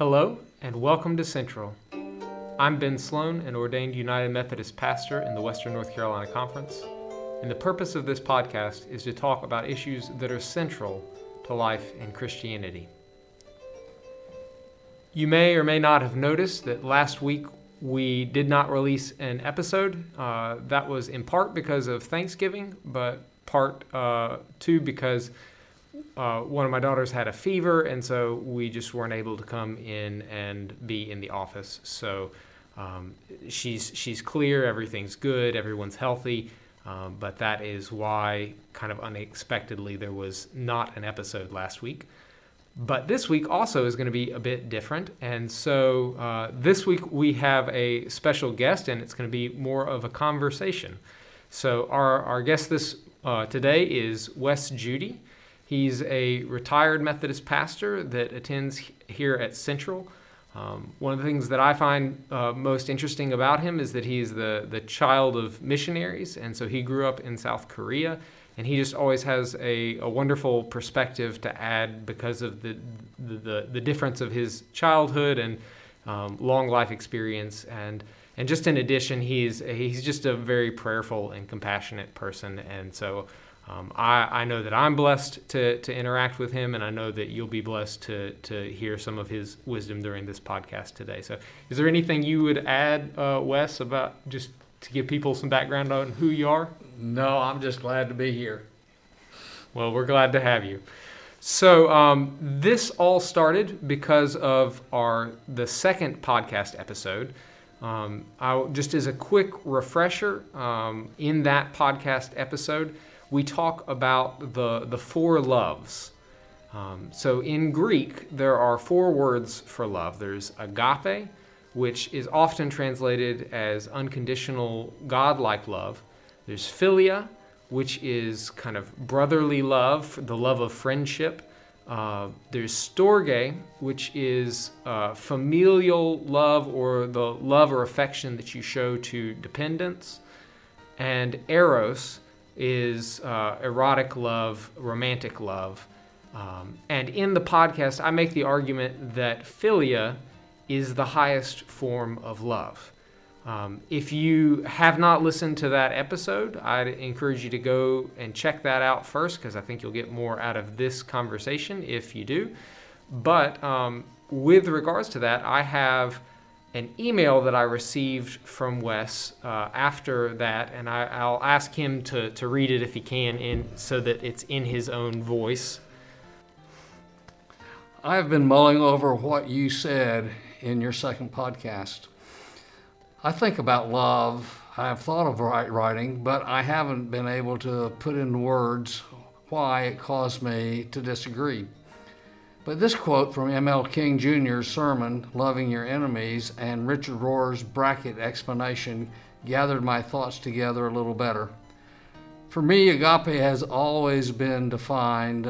Hello, and welcome to Central. I'm Ben Sloan, an ordained United Methodist pastor in the Western North Carolina Conference, and the purpose of this podcast is to talk about issues that are central to life in Christianity. You may or may not have noticed that last week we did not release an episode. Uh, that was in part because of Thanksgiving, but part uh, two because uh, one of my daughters had a fever, and so we just weren't able to come in and be in the office. So um, she's she's clear, everything's good, everyone's healthy, um, but that is why, kind of unexpectedly, there was not an episode last week. But this week also is going to be a bit different, and so uh, this week we have a special guest, and it's going to be more of a conversation. So our our guest this uh, today is Wes Judy. He's a retired Methodist pastor that attends here at Central. Um, one of the things that I find uh, most interesting about him is that he's the, the child of missionaries, and so he grew up in South Korea, and he just always has a, a wonderful perspective to add because of the, the, the difference of his childhood and um, long life experience. And, and just in addition, he's, he's just a very prayerful and compassionate person, and so um, I, I, know that I'm blessed to, to interact with him, and I know that you'll be blessed to, to hear some of his wisdom during this podcast today. So, is there anything you would add, uh, Wes, about just to give people some background on who you are? No, I'm just glad to be here. Well, we're glad to have you. So, um, this all started because of our the second podcast episode. Um, I, just as a quick refresher, um, in that podcast episode we talk about the, the four loves. Um, so in Greek, there are four words for love there's agape, which is often translated as unconditional, godlike love. There's philia, which is kind of brotherly love, the love of friendship. Uh, there's storge, which is uh, familial love or the love or affection that you show to dependents. And eros, is uh, erotic love, romantic love. Um, and in the podcast, I make the argument that philia is the highest form of love. Um, if you have not listened to that episode, I'd encourage you to go and check that out first because I think you'll get more out of this conversation if you do. But um, with regards to that, I have an email that I received from Wes uh, after that, and I, will ask him to, to read it if he can, in, so that it's in his own voice. I have been mulling over what you said in your second podcast. I think about love. I have thought of writing, but I haven't been able to put in words why it caused me to disagree. But this quote from M.L. King Jr.'s sermon, Loving Your Enemies, and Richard Rohr's bracket explanation gathered my thoughts together a little better. For me, agape has always been defined,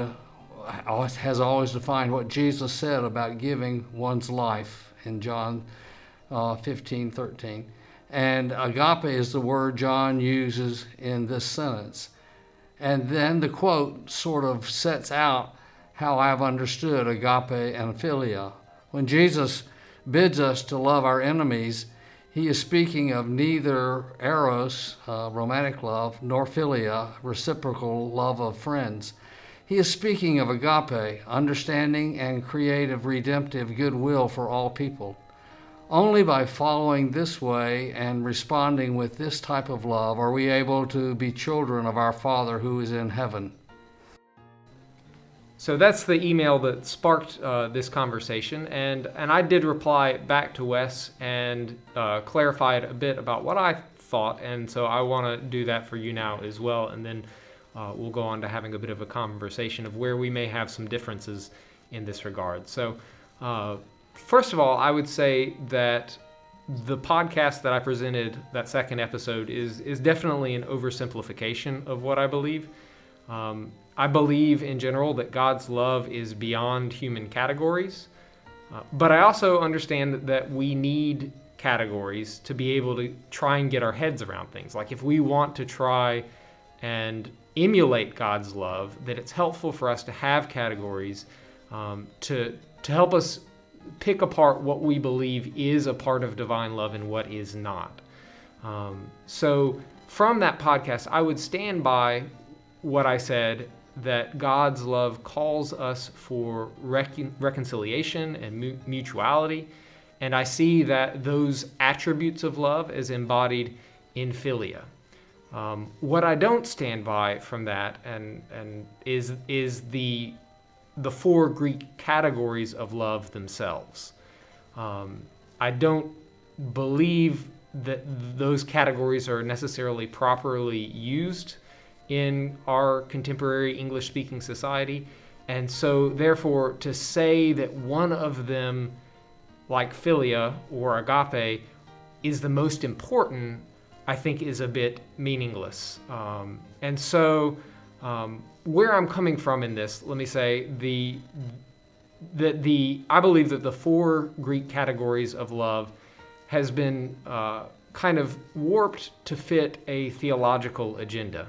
has always defined what Jesus said about giving one's life in John uh, 15 13. And agape is the word John uses in this sentence. And then the quote sort of sets out how I have understood agape and philia. When Jesus bids us to love our enemies, he is speaking of neither eros, uh, romantic love, nor philia, reciprocal love of friends. He is speaking of agape, understanding and creative redemptive goodwill for all people. Only by following this way and responding with this type of love are we able to be children of our Father who is in heaven. So that's the email that sparked uh, this conversation, and and I did reply back to Wes and uh, clarified a bit about what I thought, and so I want to do that for you now as well, and then uh, we'll go on to having a bit of a conversation of where we may have some differences in this regard. So, uh, first of all, I would say that the podcast that I presented, that second episode, is is definitely an oversimplification of what I believe. Um, I believe in general that God's love is beyond human categories, uh, but I also understand that we need categories to be able to try and get our heads around things. Like if we want to try and emulate God's love, that it's helpful for us to have categories um, to to help us pick apart what we believe is a part of divine love and what is not. Um, so, from that podcast, I would stand by what I said that God's love calls us for recon- reconciliation and mu- mutuality. And I see that those attributes of love as embodied in philia. Um, what I don't stand by from that and, and is, is the, the four Greek categories of love themselves. Um, I don't believe that those categories are necessarily properly used in our contemporary English speaking society. And so, therefore, to say that one of them, like philia or agape, is the most important, I think is a bit meaningless. Um, and so, um, where I'm coming from in this, let me say the that the I believe that the four Greek categories of love has been uh, kind of warped to fit a theological agenda.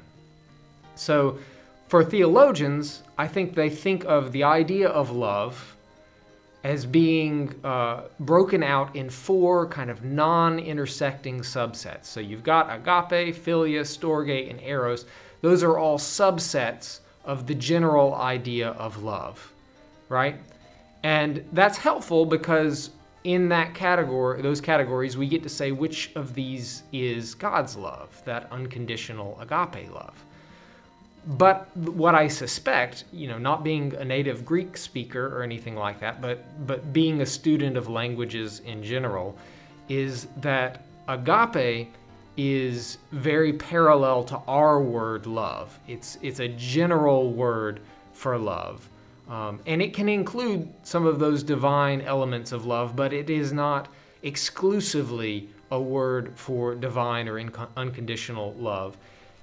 So, for theologians, I think they think of the idea of love as being uh, broken out in four kind of non intersecting subsets. So, you've got agape, philia, storge, and eros. Those are all subsets of the general idea of love, right? And that's helpful because in that category, those categories, we get to say which of these is God's love, that unconditional agape love. But what I suspect, you know, not being a native Greek speaker or anything like that, but but being a student of languages in general, is that agape is very parallel to our word love. It's it's a general word for love. Um, and it can include some of those divine elements of love, but it is not exclusively a word for divine or unconditional love.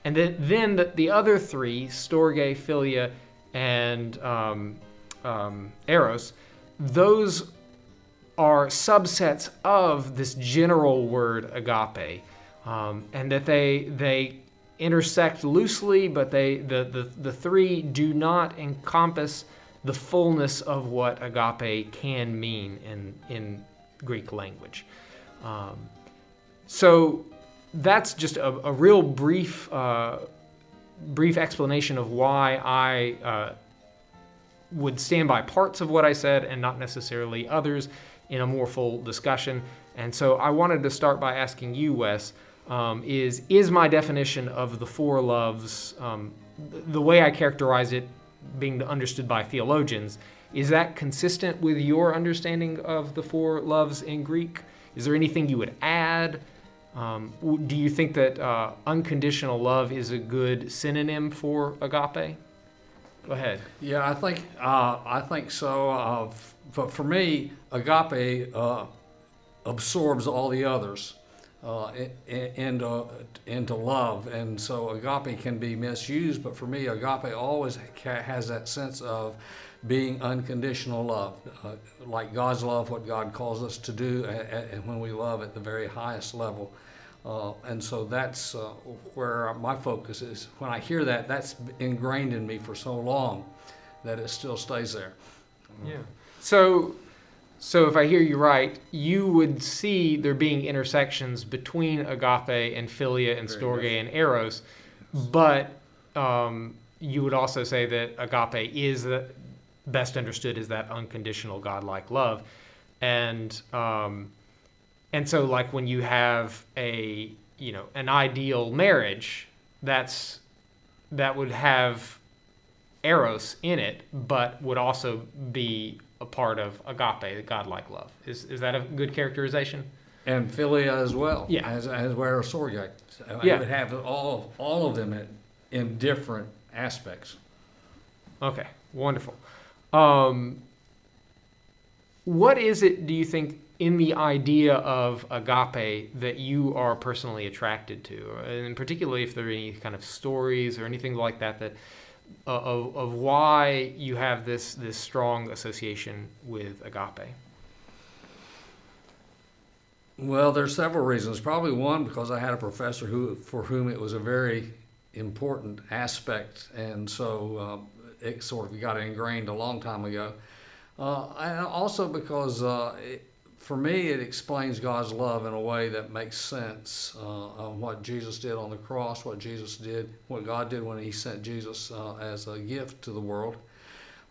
And then, then the, the other three, Storge, Philia, and um, um, Eros, those are subsets of this general word agape, um, and that they they intersect loosely, but they the, the, the three do not encompass the fullness of what agape can mean in, in Greek language. Um, so that's just a, a real brief, uh, brief explanation of why I uh, would stand by parts of what I said and not necessarily others in a more full discussion. And so I wanted to start by asking you, Wes, um, is is my definition of the four loves um, the way I characterize it being understood by theologians. Is that consistent with your understanding of the four loves in Greek? Is there anything you would add? Um, do you think that uh, unconditional love is a good synonym for agape? Go ahead. Yeah, I think uh, I think so. Uh, but for me, agape uh, absorbs all the others uh, into into love, and so agape can be misused. But for me, agape always has that sense of being unconditional love, uh, like God's love, what God calls us to do, and when we love at the very highest level. Uh, and so that's uh, where my focus is. When I hear that, that's ingrained in me for so long that it still stays there. Yeah. So so if I hear you right, you would see there being intersections between agape and philia and storge and eros, but um, you would also say that agape is the best understood as that unconditional godlike love, and um, and so like when you have a you know an ideal marriage, that's that would have eros in it, but would also be a part of agape, the godlike love. Is is that a good characterization? And philia as well. Yeah. As as where sorgite. Yeah. I would have all all of them in, in different aspects. Okay, wonderful. Um, what is it, do you think, in the idea of agape that you are personally attracted to? And particularly if there are any kind of stories or anything like that that of, of why you have this this strong association with agape. Well, there's several reasons. Probably one because I had a professor who for whom it was a very important aspect, and so uh, it sort of got ingrained a long time ago. Uh, and also because uh, it, for me, it explains God's love in a way that makes sense uh, what Jesus did on the cross, what Jesus did, what God did when He sent Jesus uh, as a gift to the world.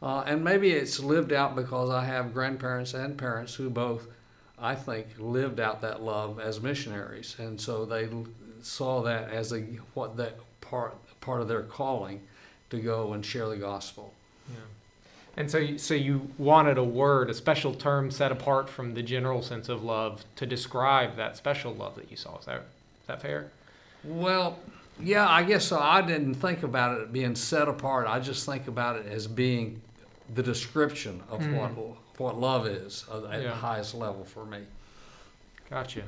Uh, and maybe it's lived out because I have grandparents and parents who both, I think, lived out that love as missionaries, and so they saw that as a what that part part of their calling to go and share the gospel. Yeah. And so, you, so you wanted a word, a special term set apart from the general sense of love to describe that special love that you saw. Is that is that fair? Well, yeah, I guess so. I didn't think about it being set apart. I just think about it as being the description of Mm. what what love is at Yeah. the highest level for me. Gotcha.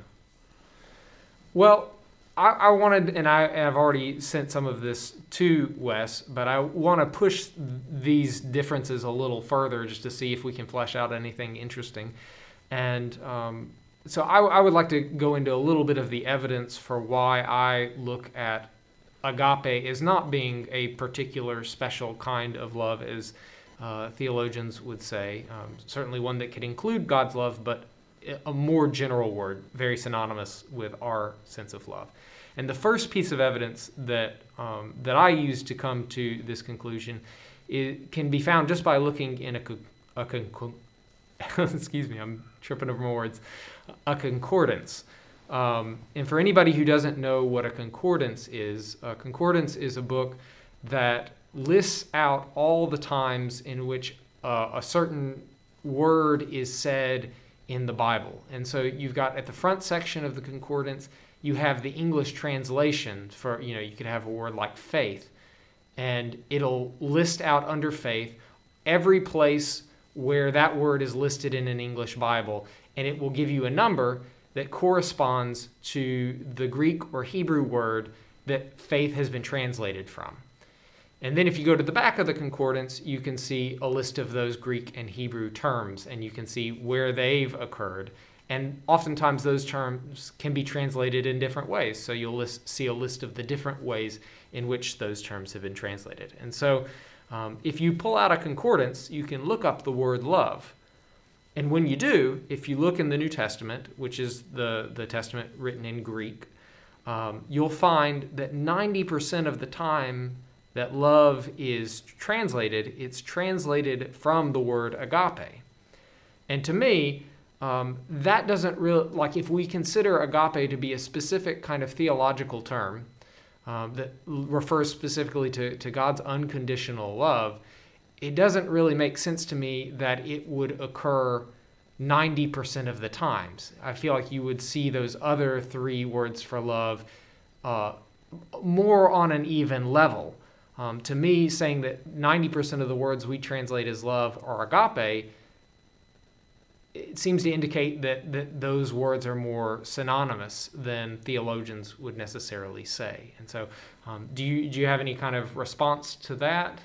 Well, I, I wanted, and I, have already sent some of this to Wes, but I want to push these differences a little further just to see if we can flesh out anything interesting. And um, so I, I would like to go into a little bit of the evidence for why I look at agape as not being a particular special kind of love, as uh, theologians would say. Um, certainly one that could include God's love, but a more general word, very synonymous with our sense of love. And the first piece of evidence that um, that I use to come to this conclusion it can be found just by looking in a, a con- excuse me, I'm tripping over my words, a concordance. Um, and for anybody who doesn't know what a concordance is, a concordance is a book that lists out all the times in which uh, a certain word is said in the Bible. And so you've got at the front section of the concordance, you have the English translation for, you know, you could have a word like faith, and it'll list out under faith every place where that word is listed in an English Bible, and it will give you a number that corresponds to the Greek or Hebrew word that faith has been translated from. And then if you go to the back of the concordance, you can see a list of those Greek and Hebrew terms, and you can see where they've occurred. And oftentimes those terms can be translated in different ways. So you'll list, see a list of the different ways in which those terms have been translated. And so um, if you pull out a concordance, you can look up the word love. And when you do, if you look in the New Testament, which is the, the Testament written in Greek, um, you'll find that 90% of the time that love is translated, it's translated from the word agape. And to me, um, that doesn't really, like, if we consider agape to be a specific kind of theological term um, that refers specifically to, to God's unconditional love, it doesn't really make sense to me that it would occur 90% of the times. I feel like you would see those other three words for love uh, more on an even level. Um, to me, saying that 90% of the words we translate as love are agape, it seems to indicate that, that those words are more synonymous than theologians would necessarily say. And so, um, do, you, do you have any kind of response to that?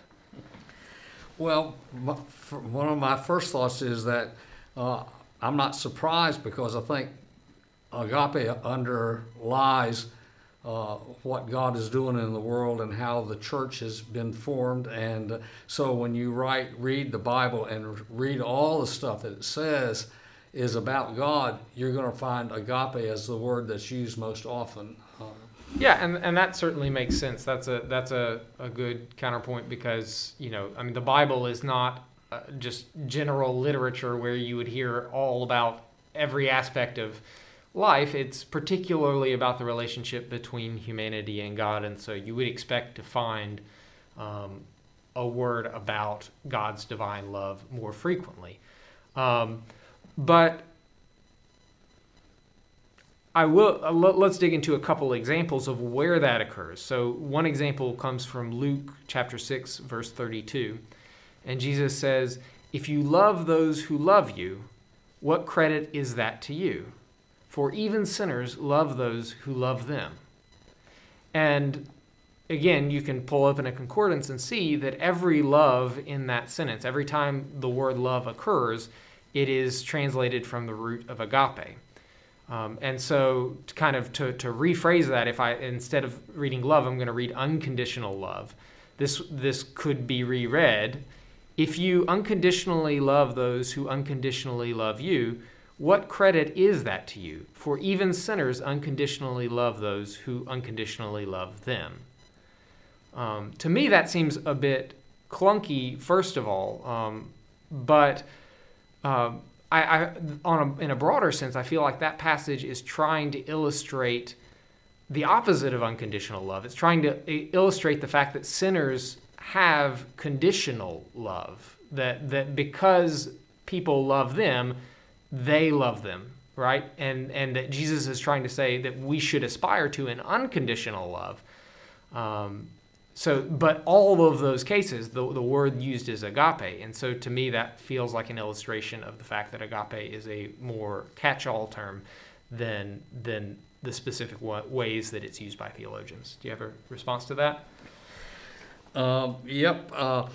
Well, my, one of my first thoughts is that uh, I'm not surprised because I think agape underlies uh, what God is doing in the world and how the church has been formed. And so when you write, read the Bible and read all the stuff that it says is about God, you're going to find agape as the word that's used most often. Uh, Yeah, and, and that certainly makes sense. That's a that's a, a good counterpoint because you know I mean the Bible is not uh, just general literature where you would hear all about every aspect of life. It's particularly about the relationship between humanity and God, and so you would expect to find um, a word about God's divine love more frequently. Um, but I will uh, let- let's dig into a couple examples of where that occurs. So one example comes from Luke chapter 6 verse 32. And Jesus says, "If you love those who love you, what credit is that to you? For even sinners love those who love them." And again, you can pull open a concordance and see that every love in that sentence, every time the word love occurs, it is translated from the root of agape. Um, and so, to kind of to, to rephrase that, if I instead of reading love, I'm going to read unconditional love. This this could be reread if you unconditionally love those who unconditionally love you, what credit is that to you? For even sinners unconditionally love those who unconditionally love them. Um, to me, that seems a bit clunky, first of all, um, but uh, I, I, on a, in a broader sense, I feel like that passage is trying to illustrate the opposite of unconditional love. It's trying to illustrate the fact that sinners have conditional love, that, that because people love them, they love them, right? And, and that Jesus is trying to say that we should aspire to an unconditional love. Um, so, but all of those cases, the, the word used is agape. And so to me, that feels like an illustration of the fact that agape is a more catch all term than, than the specific ways that it's used by theologians. Do you have a response to that? Uh, yep. Uh,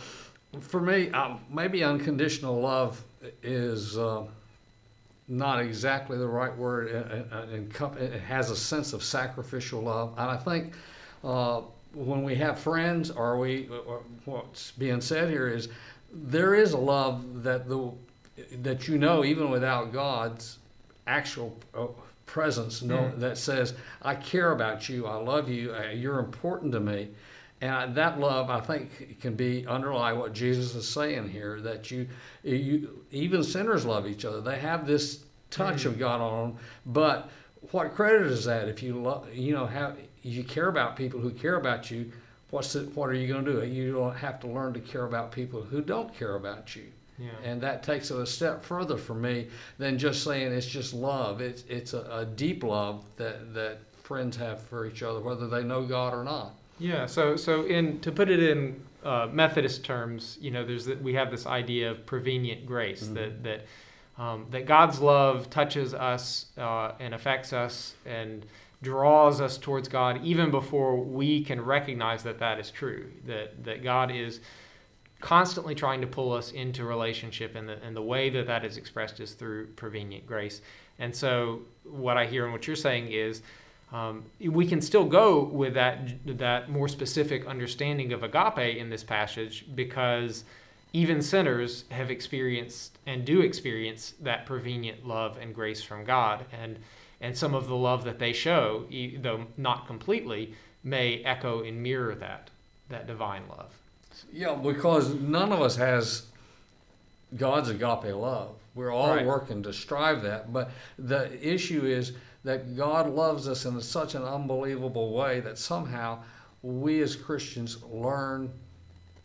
for me, uh, maybe unconditional love is uh, not exactly the right word. It, it, it, has a sense of sacrificial love. And I think uh, when we have friends, or we, or what's being said here is there is a love that the that you know even without God's actual uh, presence know, mm. that says, I care about you, I love you, uh, you're important to me. And that love, I think, can be underlie what Jesus is saying here that you, you even sinners love each other. They have this touch mm. of God on them. But what credit is that if you love, you know, have, you care about people who care about you? What's the, what are you going to do? You don't have to learn to care about people who don't care about you. Yeah. And that takes it a step further for me than just saying it's just love. It's it's a, a, deep love that that friends have for each other, whether they know God or not. Yeah. So so in to put it in uh, Methodist terms, you know, there's we have this idea of prevenient grace mm-hmm. that that um, that God's love touches us uh, and affects us and draws us towards God even before we can recognize that that is true. That that God is constantly trying to pull us into relationship and the, and the way that that is expressed is through prevenient grace and so what i hear and what you're saying is um, we can still go with that that more specific understanding of agape in this passage because even sinners have experienced and do experience that prevenient love and grace from god and and some of the love that they show though not completely may echo and mirror that that divine love yeah, because none of us has God's agape love. We're all right. working to strive that. But the issue is that God loves us in such an unbelievable way that somehow we as Christians learn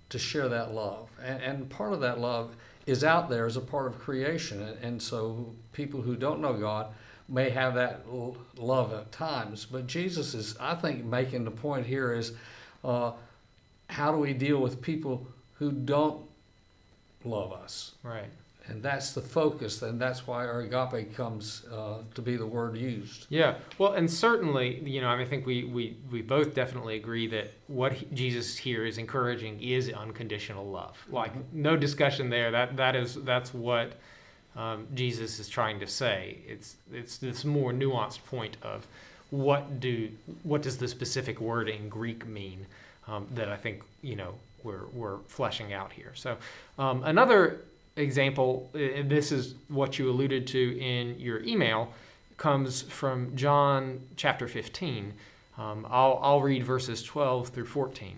to share that love. And, and part of that love is out there as a part of creation. And, and so people who don't know God may have that love at times. But Jesus is, I think, making the point here is. Uh, how do we deal with people who don't love us? Right. And that's the focus, and that's why our agape comes uh, to be the word used. Yeah, well, and certainly, you know, I, mean, I think we, we, we both definitely agree that what he, Jesus here is encouraging is unconditional love. Like, mm-hmm. no discussion there. That that is that's what um, Jesus is trying to say. It's it's this more nuanced point of what do what does the specific word in Greek mean um, that I think you know we're we're fleshing out here. So um, another example, this is what you alluded to in your email, comes from John chapter 15. Um, I'll, I'll read verses 12 through 14.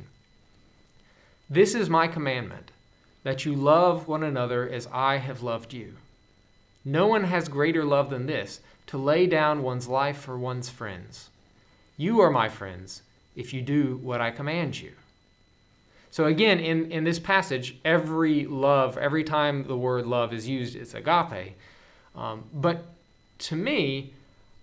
This is my commandment, that you love one another as I have loved you. No one has greater love than this, to lay down one's life for one's friends. You are my friends if you do what I command you. So again, in, in this passage, every love, every time the word love is used, it's agape. Um, but to me,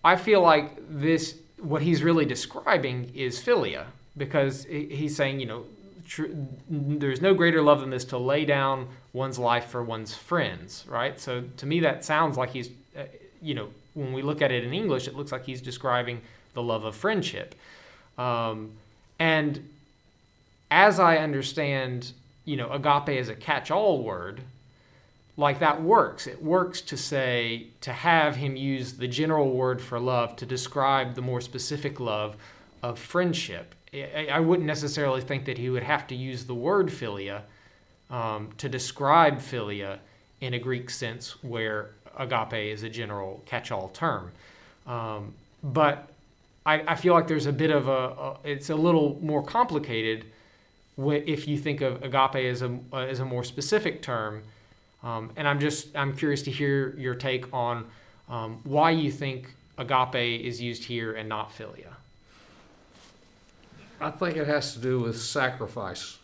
I feel like this, what he's really describing is philia, because he's saying, you know, tr- there's no greater love than this to lay down one's life for one's friends, right? So to me, that sounds like he's, uh, you know, when we look at it in English, it looks like he's describing the love of friendship. Um, and as I understand, you know, agape is a catch-all word. Like that works. It works to say to have him use the general word for love to describe the more specific love of friendship. I, wouldn't necessarily think that he would have to use the word philia um, to describe philia in a Greek sense, where agape is a general catch-all term. Um, but I, I, feel like there's a bit of a, a it's a little more complicated if you think of agape as a as a more specific term. Um, and I'm just I'm curious to hear your take on um, why you think agape is used here and not philia. I think it has to do with sacrifice.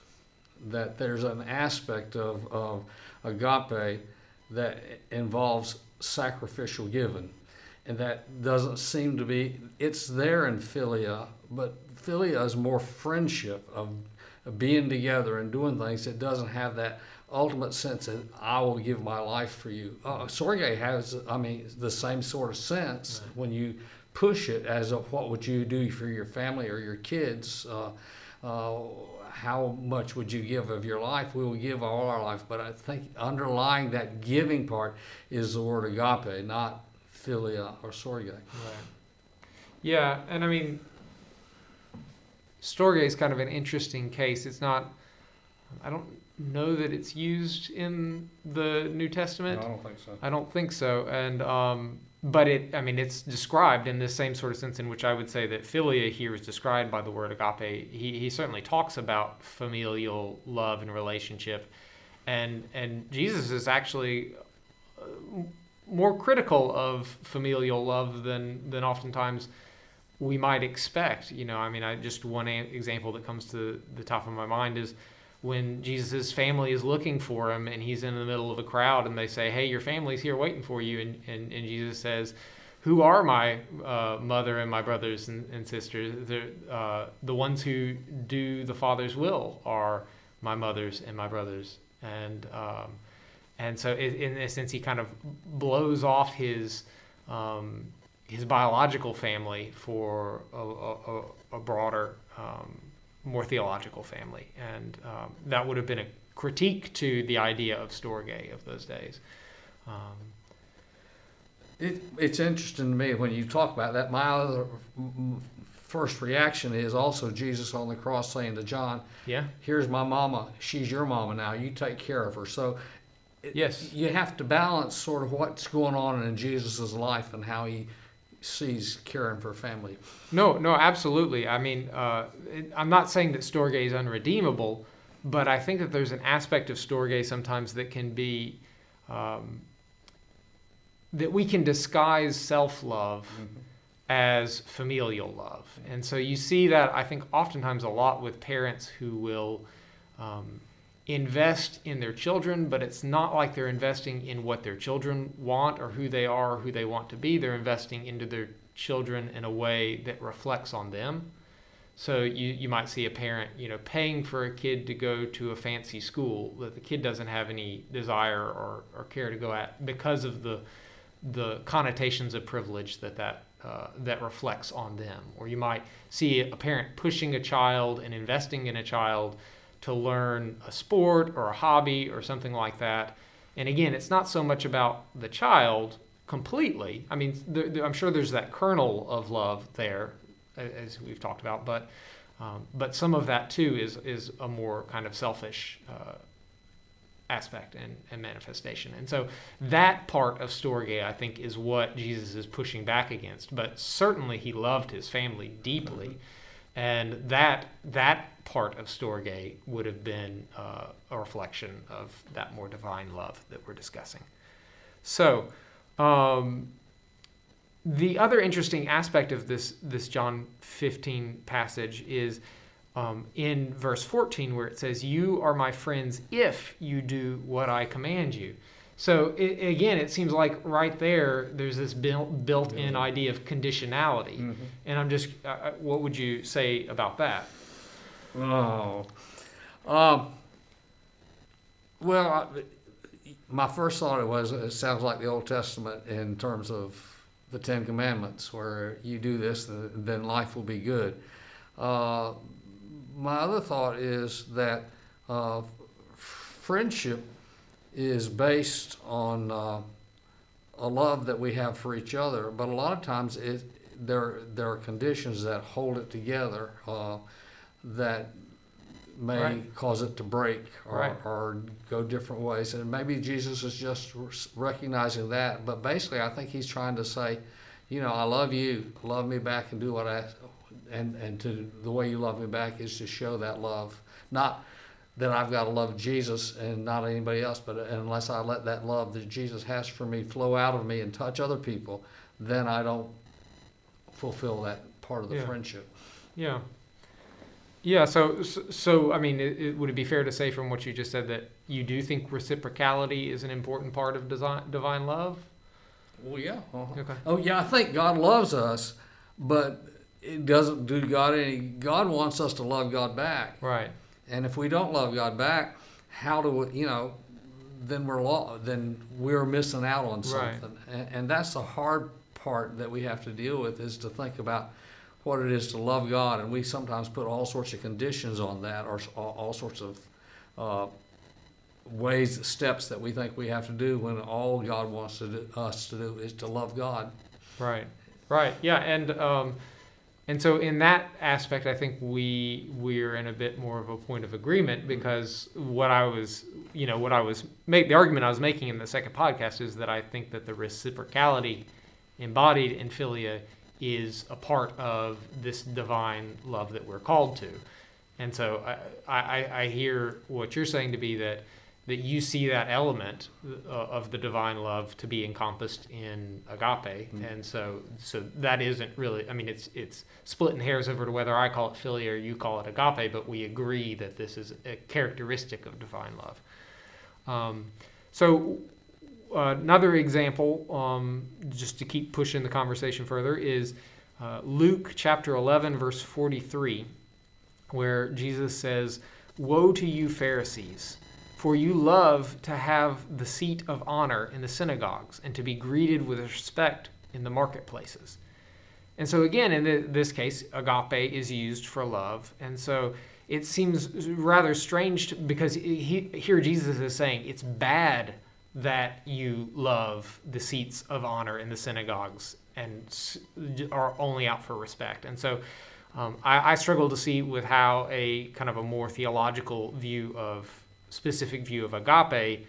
That there's an aspect of, of agape that involves sacrificial giving. And that doesn't seem to be, it's there in philia, but philia is more friendship of, being together and doing things. It doesn't have that ultimate sense that I will give my life for you. Uh, Storge has, I mean, the same sort of sense right. when you push it as of what would you do for your family or your kids. Uh, uh, how much would you give of your life? We will give all our life, but I think underlying that giving part is the word agape, not philia or sorge. Right. Yeah, and I mean, storge is kind of an interesting case. It's not. I don't know that it's used in the New Testament. No, I don't think so. I don't think so, and um, but it, I mean, it's described in the same sort of sense in which I would say that philia here is described by the word agape. He, he certainly talks about familial love and relationship, and and Jesus is actually uh, more critical of familial love than than oftentimes we might expect. You know, I mean, I just one example that comes to the top of my mind is when Jesus' family is looking for him and he's in the middle of a crowd and they say, Hey, your family's here waiting for you. And, and, and Jesus says, Who are my uh, mother and my brothers and, and sisters? Uh, the ones who do the Father's will are my mothers and my brothers. And, um, and so, in a sense, he kind of blows off his, um, his biological family for a, a, a broader um, more theological family, and um, that would have been a critique to the idea of storge of those days. Um, it, it's interesting to me when you talk about that. My other first reaction is also Jesus on the cross saying to John, "Yeah, here's my mama. She's your mama now. You take care of her." So, it, yes, you have to balance sort of what's going on in Jesus's life and how he sees caring for family. No, no, absolutely. I mean, uh, I'm not saying that Storge is unredeemable, but I think that there's an aspect of Storge sometimes that can be um, that we can disguise self-love mm-hmm. as familial love, and so you see that I think oftentimes a lot with parents who will. Um, invest in their children, but it's not like they're investing in what their children want or who they are or who they want to be. They're investing into their children in a way that reflects on them. So you, you might see a parent, you know, paying for a kid to go to a fancy school that the kid doesn't have any desire or, or care to go at because of the the connotations of privilege that that uh, that reflects on them. Or you might see a parent pushing a child and investing in a child to learn a sport or a hobby or something like that. And again, it's not so much about the child completely. I mean, there, there, I'm sure there's that kernel of love there, as we've talked about, but um, but some of that too is is a more kind of selfish uh, aspect and, and manifestation. And so that part of Storge, I think, is what Jesus is pushing back against. But certainly, he loved his family deeply, and that that part of Storge would have been uh, a reflection of that more divine love that we're discussing. So, um, the other interesting aspect of this this John 15 passage is um, in verse 14 where it says, "You are my friends if you do what I command you." So it, again, it seems like right there, there's this built, built-in idea of conditionality, mm-hmm. and I'm just, uh, uh what would you say about that? Oh. Um, well, my first thought it was it sounds like the Old Testament in terms of the Ten Commandments, where you do this, then life will be good. Uh, my other thought is that uh, friendship is based on uh, a love that we have for each other, but a lot of times it, there there are conditions that hold it together. That may Right. cause it to break or, Right. or go different ways. And maybe Jesus is just recognizing that. But basically, I think he's trying to say, you know, I love you, love me back, and do what I, and and to the way you love me back is to show that love, not that I've got to love Jesus and not anybody else, but unless I let that love that Jesus has for me flow out of me and touch other people, then I don't fulfill that part of the Yeah. friendship. Yeah. Yeah. So, so, I mean, it, it, would it be fair to say from what you just said that you do think reciprocality is an important part of design, divine love? Well, yeah. uh-huh. Okay. Oh, yeah. I think God loves us, but it doesn't do God any. God wants us to love God back, Right. and if we don't love God back, how do we? You know, then we're law. Then we're missing out on Right. something, and, and that's the hard part that we have to deal with is to think about what it is to love God, and we sometimes put all sorts of conditions on that, or all, sorts of uh, ways, steps that we think we have to do when all God wants to do, us to do is to love God. Right. Right. Yeah. And um, and so in that aspect, I think we we're in a bit more of a point of agreement because what I was, you know, what I was make the argument I was making in the second podcast is that I think that the reciprocality embodied in philia is a part of this divine love that we're called to. And so I, I, I hear what you're saying to be that that you see that element uh, of the divine love to be encompassed in agape, Mm. and so so that isn't really. I mean, it's it's splitting hairs over to whether I call it philia or you call it agape, but we agree that this is a characteristic of divine love. Um, so another example, um, just to keep pushing the conversation further, is uh, Luke chapter 11, verse 43, where Jesus says, Woe to you, Pharisees, for you love to have the seat of honor in the synagogues and to be greeted with respect in the marketplaces. And so, again, in th- this case, agape is used for love. And so it seems rather strange to, because he, here Jesus is saying it's bad that you love the seats of honor in the synagogues and are only out for respect. And so um, I, I struggle to see with how a kind of a more theological view of specific view of agape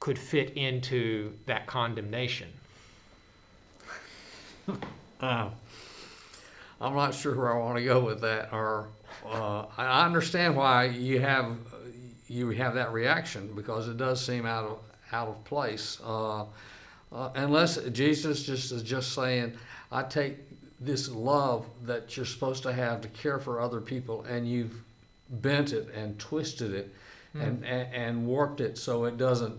could fit into that condemnation. Uh, I'm not sure where I want to go with that. Or uh, I understand why you have you have that reaction because it does seem out of out of place. Uh, uh, unless Jesus just is just saying, I take this love that you're supposed to have to care for other people, and you've bent it and twisted it, and, and and warped it so it doesn't.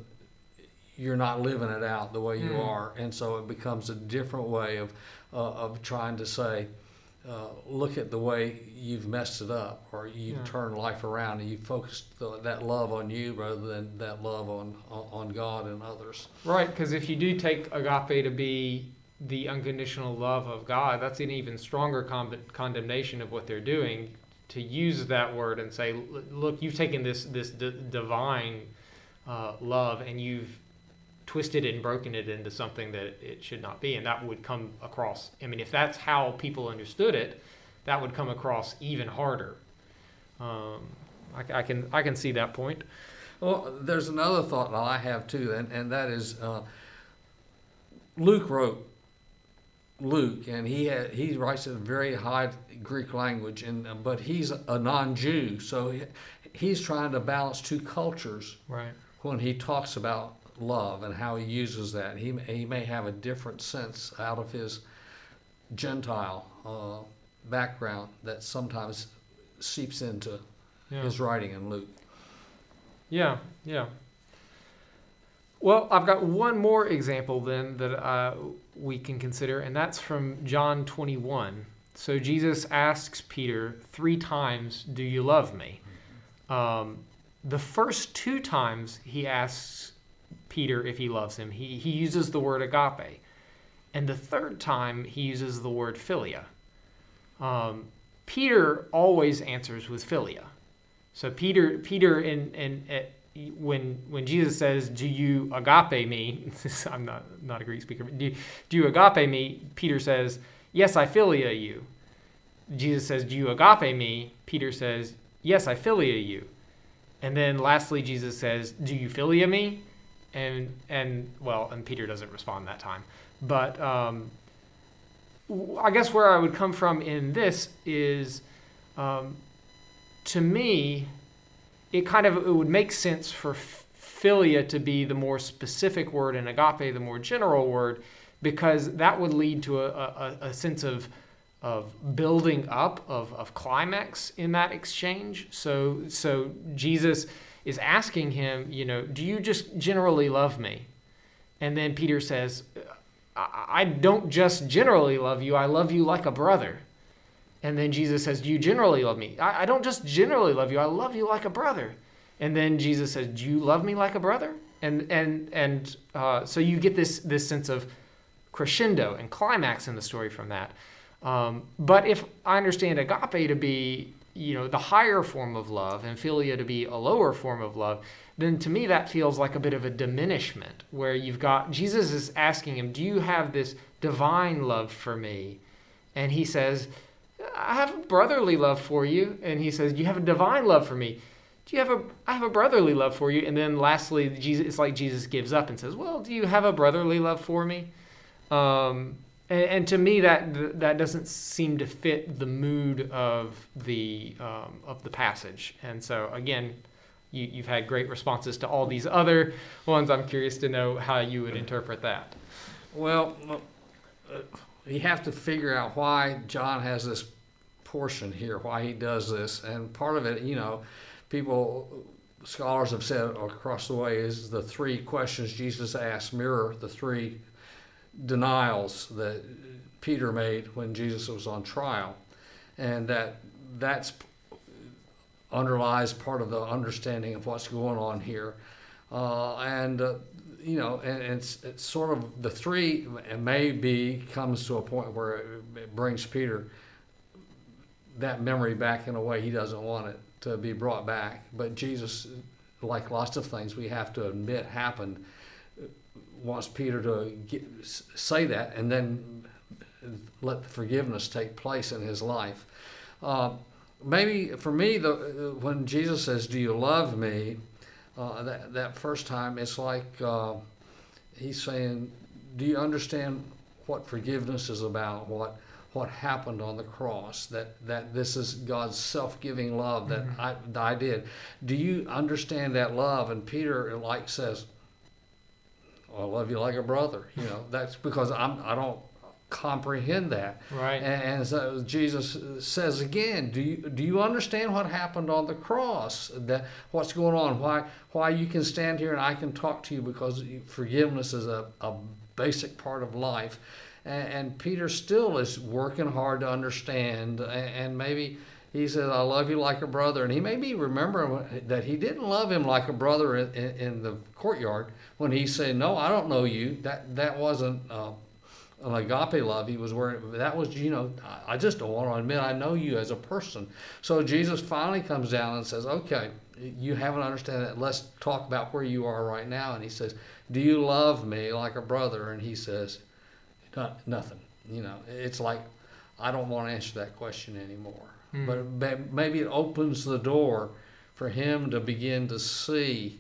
You're not living it out the way you Mm. are, and so it becomes a different way of uh, of trying to say, uh, look at the way you've messed it up, or you've Yeah. turned life around, and you focused the, that love on you rather than that love on on on God and others. Right, because if you do take agape to be the unconditional love of God, that's an even stronger con- condemnation of what they're doing. To use that word and say, "Look, you've taken this this d- divine uh, love and you've twisted and broken it into something that it should not be," and that would come across. I mean, if that's how people understood it, that would come across even harder. Um, I, I can I can see that point. Well, there's another thought that I have too, and, and that is uh, Luke wrote Luke, and he had, he writes in a very high Greek language, and but he's a non-Jew, so he, he's trying to balance two cultures Right. when he talks about love and how he uses that. He he may have a different sense out of his Gentile uh, background that sometimes seeps into Yeah. his writing in Luke. Yeah, yeah. Well, I've got one more example then that uh, we can consider, and that's from John 21. So Jesus asks Peter three times, Do you love me? Um, the first two times he asks Peter if he loves him, he, he uses the word agape. And the third time he uses the word philia. Um, Peter always answers with philia. So Peter, Peter, in in uh, when when Jesus says, "Do you agape me?" I'm not not a Greek speaker. Do do you agape me? Peter says, "Yes, I philia you." Jesus says, "Do you agape me?" Peter says, Yes, I philia you. And then lastly, Jesus says, Do you philia me? And, and well, and Peter doesn't respond that time. But um, I guess where I would come from in this is um, to me, it kind of it would make sense for philia to be the more specific word and agape the more general word because that would lead to a, a, a sense of of building up of, of climax in that exchange so so jesus is asking him you know do you just generally love me? And then peter says I, don't just generally love you i love you like a brother. And then jesus says do you generally love me? I, I don't just generally love you i love you like a brother. And then jesus says do you love me like a brother? And and and uh, so you get this this sense of crescendo and climax in the story from that. Um, but if I understand agape to be, you know, the higher form of love and philia to be a lower form of love, then to me that feels like a bit of a diminishment where you've got Jesus is asking him, Do you have this divine love for me? And he says, I have a brotherly love for you. And he says, You have a divine love for me. Do you have a I have a brotherly love for you? And then lastly, Jesus it's like Jesus gives up and says, Well, do you have a brotherly love for me? Um, and, and, to me, that that doesn't seem to fit the mood of the um, of the passage. And so, again, you, you've had great responses to all these other ones. I'm curious to know how you would interpret that. Well, uh, you have to figure out why John has this portion here, why he does this, and part of it, you know, people scholars have said across the way is the three questions Jesus asked mirror the three denials that Peter made when Jesus was on trial, and that that's underlies part of the understanding of what's going on here, uh, and. Uh, you know, and it's, it's sort of the three maybe comes to a point where it brings Peter that memory back in a way he doesn't want it to be brought back. But Jesus, like lots of things we have to admit happened, wants Peter to get, say that and then let the forgiveness take place in his life. Uh, maybe for me, the, when Jesus says, "Do you love me?" Uh, that that first time, it's like uh, he's saying, "Do you understand what forgiveness is about? What what happened on the cross? That that this is God's self-giving love that mm-hmm. I that I did. Do you understand that love?" And Peter like says, I love you like a brother. You know, that's because I'm I don't comprehend that. Right. And, and, so Jesus says again, do you do you understand what happened on the cross? That what's going on? Why why you can stand here and I can talk to you because forgiveness is a, a basic part of life. And, and Peter still is working hard to understand and, and maybe he says, I love you like a brother. And he may be remembering that he didn't love him like a brother in, in, in the courtyard when he said, No, I don't know you. That, that wasn't uh, an agape love. He was wearing, that was, you know, I just don't want to admit I know you as a person. So Jesus finally comes down and says, Okay, you haven't understood that. Let's talk about where you are right now. And he says, Do you love me like a brother? And he says, Nothing. You know, it's like, I don't want to answer that question anymore. Mm. But maybe it opens the door for him to begin to see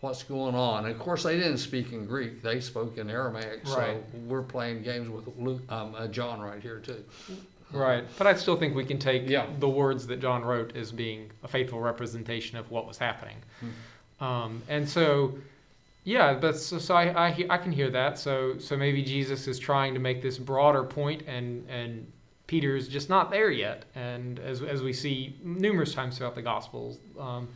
what's going on. And of course, they didn't speak in Greek; they spoke in Aramaic. Right. So we're playing games with Luke, um, uh, John right here too. Right, but I still think we can take yeah. the words that John wrote as being a faithful representation of what was happening. Mm-hmm. Um, and so, yeah, but so, so I, I, I can hear that. So so maybe Jesus is trying to make this broader point and and Peter's just not there yet, and as, as we see numerous times throughout the Gospels, um,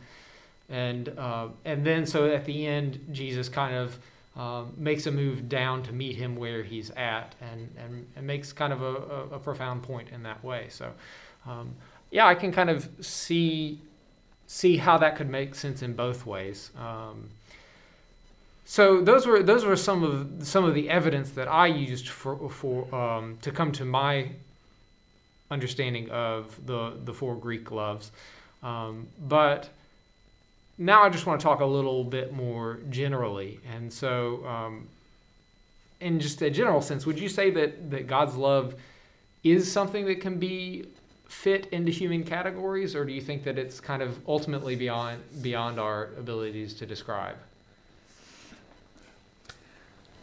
and uh, and then so at the end, Jesus kind of uh, makes a move down to meet him where he's at, and and, and makes kind of a, a, a profound point in that way. So, um, yeah, I can kind of see see how that could make sense in both ways. Um, so those were those were some of some of the evidence that I used for for um, to come to my understanding of the, the four Greek loves. Um, but now I just want to talk a little bit more generally. And so, um, in just a general sense, would you say that, that God's love is something that can be fit into human categories, or do you think that it's kind of ultimately beyond beyond our abilities to describe?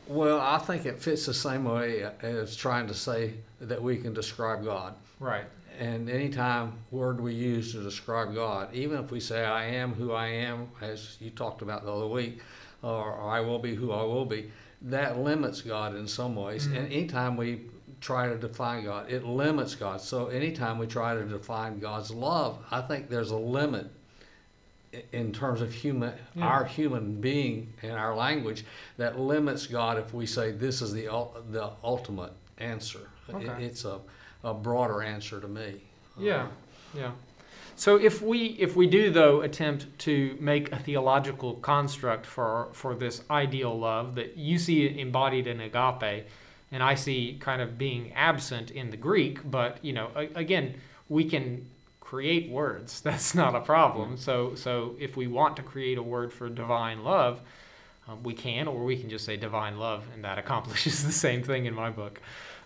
Well, I think it fits the same way as trying to say that we can describe God. Right. And anytime word we use to describe God, even if we say I am who I am, as you talked about the other week, or, or I will be who I will be, that limits God in some ways. Mhm. And anytime we try to define God, it limits God. So anytime we try to define God's love, I think there's a limit in terms of human Yeah. our human being and our language that limits God if we say this is the the ultimate answer. It- it's a, a broader answer to me. Yeah, yeah. So if we if we do though attempt to make a theological construct for for this ideal love that you see embodied in agape, and I see kind of being absent in the Greek, but you know a, again we can create words. That's not a problem. So so if we want to create a word for divine love. Um, we can, or we can just say divine love, and that accomplishes the same thing in my book.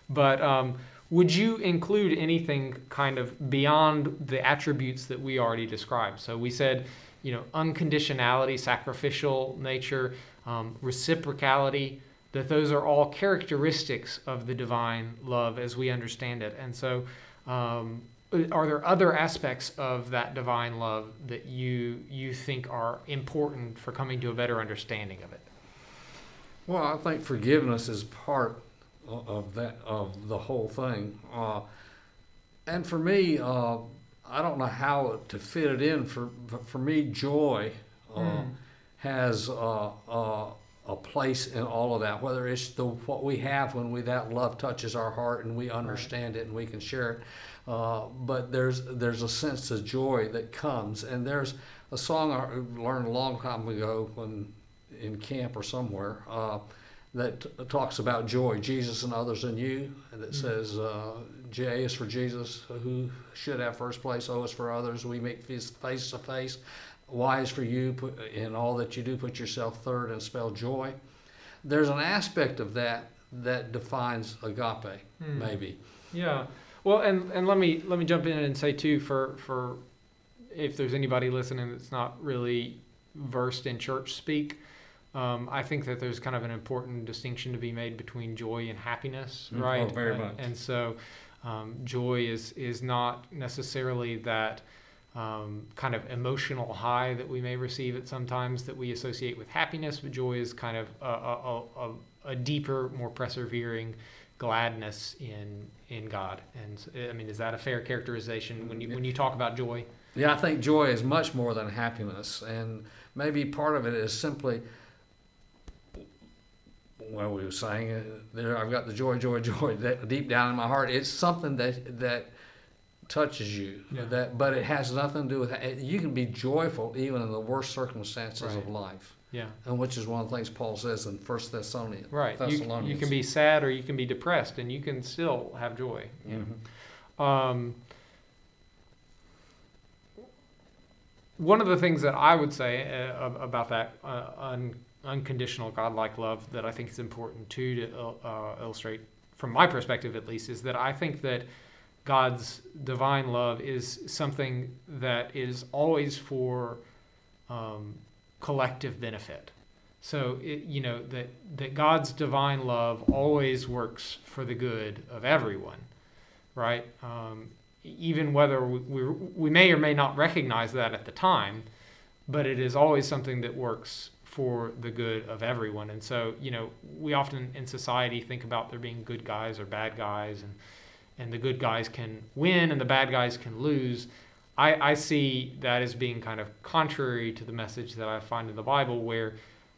But um, would you include anything kind of beyond the attributes that we already described? So we said, you know, unconditionality, sacrificial nature, um, reciprocality, that those are all characteristics of the divine love as we understand it. And so, um, are there other aspects of that divine love that you you think are important for coming to a better understanding of it? Well, I think forgiveness is part o- of that of the whole thing. Uh, and for me, uh, I don't know how to fit it in. For for me, joy uh, Mm. has uh, uh, a place in all of that. Whether it's the what we have when we that love touches our heart and we understand it and we can share it. Uh, but there's there's a sense of joy that comes, and there's a song I learned a long time ago when in camp or somewhere uh, that talks about joy, Jesus and others in you, and that Mm. says uh, J is for Jesus, who should have first place. O is for others. We meet face face to face. Y is for you. Put, in all that you do, put yourself third and spell joy. There's an aspect of that that defines agape, Hmm. maybe. Yeah. Well, and, and let me let me jump in and say too for for if there's anybody listening that's not really versed in church speak, um, I think that there's kind of an important distinction to be made between joy and happiness, Mm, oh, right? very and, much. And so, um, joy is is not necessarily that um, kind of emotional high that we may receive at sometimes that we associate with happiness, but joy is kind of a, a, a, a deeper, more persevering gladness in in God. And I mean, is that a fair characterization when you when you talk about joy? Yeah, I think joy is much more than happiness, and maybe part of it is simply. Well, we were saying uh, there. I've got the joy, joy, joy that deep down in my heart. It's something that that touches you. Yeah. That, but it has nothing to do with. it. You can be joyful even in the worst circumstances of life, Yeah, and which is one of the things Paul says in First Thessalonians. right. You, you can be sad or you can be depressed, and you can still have joy. Mhm. Um, one of the things that I would say uh, about that uh, un- unconditional godlike love that I think is important too to uh, illustrate, from my perspective at least, is that I think that God's divine love is something that is always for um, collective benefit. So it, you know that that God's divine love always works for the good of everyone, right? Um, even whether we, we, we may or may not recognize that at the time, but it is always something that works for the good of everyone. And so, you know, we often in society think about there being good guys or bad guys, and and the good guys can win and the bad guys can lose. I, I see that as being kind of contrary to the message that I find in the Bible, where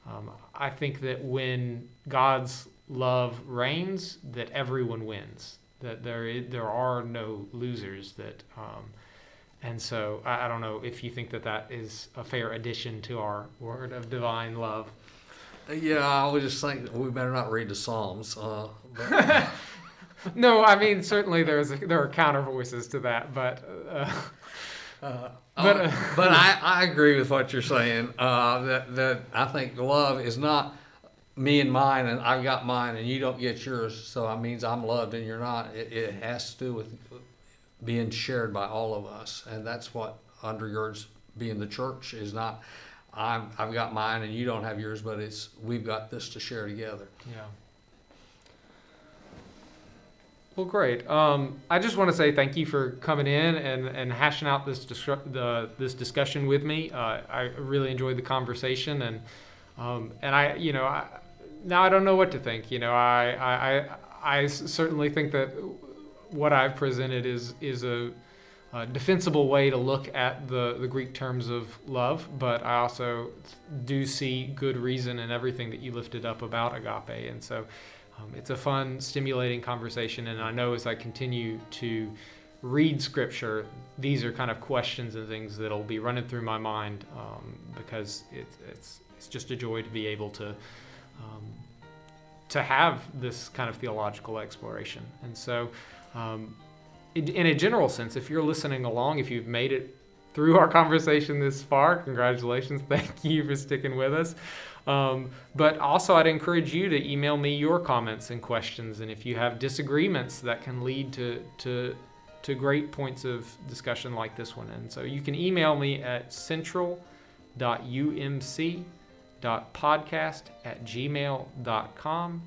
um, I think that when God's love reigns, that everyone wins that there there are no losers that um, and so I, I don't know if you think that that is a fair addition to our word of divine love Yeah, I would just think we better not read the Psalms. Uh, but, no i mean certainly there's a, there are counter voices to that but uh, Uh, But, uh, uh, but I, I agree with what you're saying. Uh, that that I think love is not me and mine, and I've got mine, and you don't get yours. So it means I'm loved and you're not. It, it has to do with being shared by all of us. And that's what undergirds being the church is not, I'm, I've got mine and you don't have yours, but it's, we've got this to share together. Yeah. Well, great. Um, I just want to say thank you for coming in and, and hashing out this discu- the this discussion with me. Uh, I really enjoyed the conversation, and um, and I, you know, I, now I don't know what to think. You know, I I I certainly think that what I've presented is is a, a defensible way to look at the the Greek terms of love, but I also do see good reason in everything that you lifted up about agape, and so. Um, it's a fun, stimulating conversation, and I know as I continue to read scripture, these are kind of questions and things that'll be running through my mind um, because it's, it's it's just a joy to be able to um, to have this kind of theological exploration. And so, um, in, a general sense, if you're listening along, if you've made it through our conversation this far, congratulations! Thank you for sticking with us. Um, but also, I'd encourage you to email me your comments and questions, and if you have disagreements that can lead to to to great points of discussion like this one. And so you can email me at central.umc.podcast at gmail.com.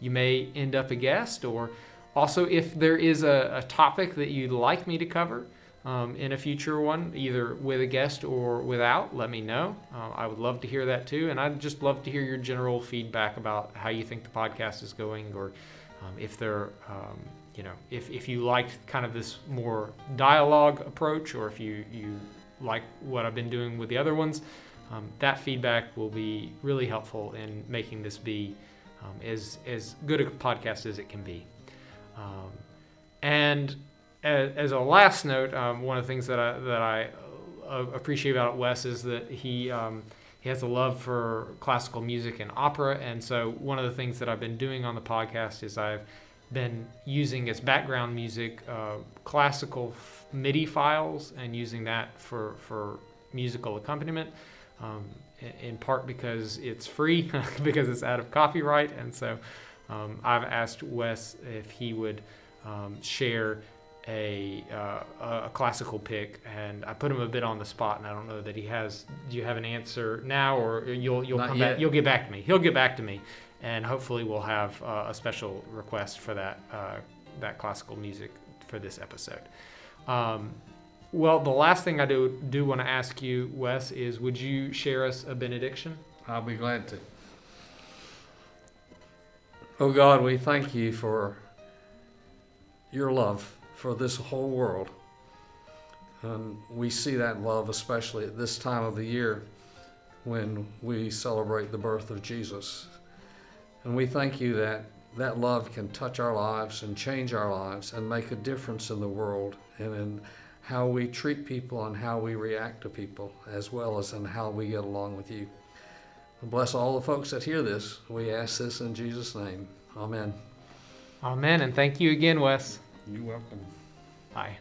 You may end up a guest, or also if there is a, a topic that you'd like me to cover, um, in a future one, either with a guest or without, let me know. Uh, I would love to hear that too. And I'd just love to hear your general feedback about how you think the podcast is going or um, if there, um, you know, if, if you liked kind of this more dialogue approach or if you, you like what I've been doing with the other ones. Um, that feedback will be really helpful in making this be um, as, as good a podcast as it can be. Um, and as, as a last note, um, one of the things that I that I uh, appreciate about Wes is that he um, he has a love for classical music and opera, and so one of the things that I've been doing on the podcast is I've been using as background music uh, classical MIDI files and using that for for musical accompaniment. Um, in part because it's free, because it's out of copyright, and so um, I've asked Wes if he would um, share a, uh, a classical pick, and I put him a bit on the spot, and I don't know that he has. Do you have an answer now, or you'll you'll Not come yet. back? You'll get back to me. He'll get back to me, and hopefully we'll have uh, a special request for that uh, that classical music for this episode. Um, well, the last thing I do do want to ask you, Wes, is would you share us a benediction? I'll be glad to. Oh God, we thank you for your love for this whole world. And we see that love especially at this time of the year when we celebrate the birth of Jesus. And we thank you that that love can touch our lives and change our lives and make a difference in the world and in how we treat people and how we react to people, as well as in how we get along with you. Bless all the folks that hear this. We ask this in Jesus' name. Amen. Amen, and thank you again, Wes. You're welcome. Bye.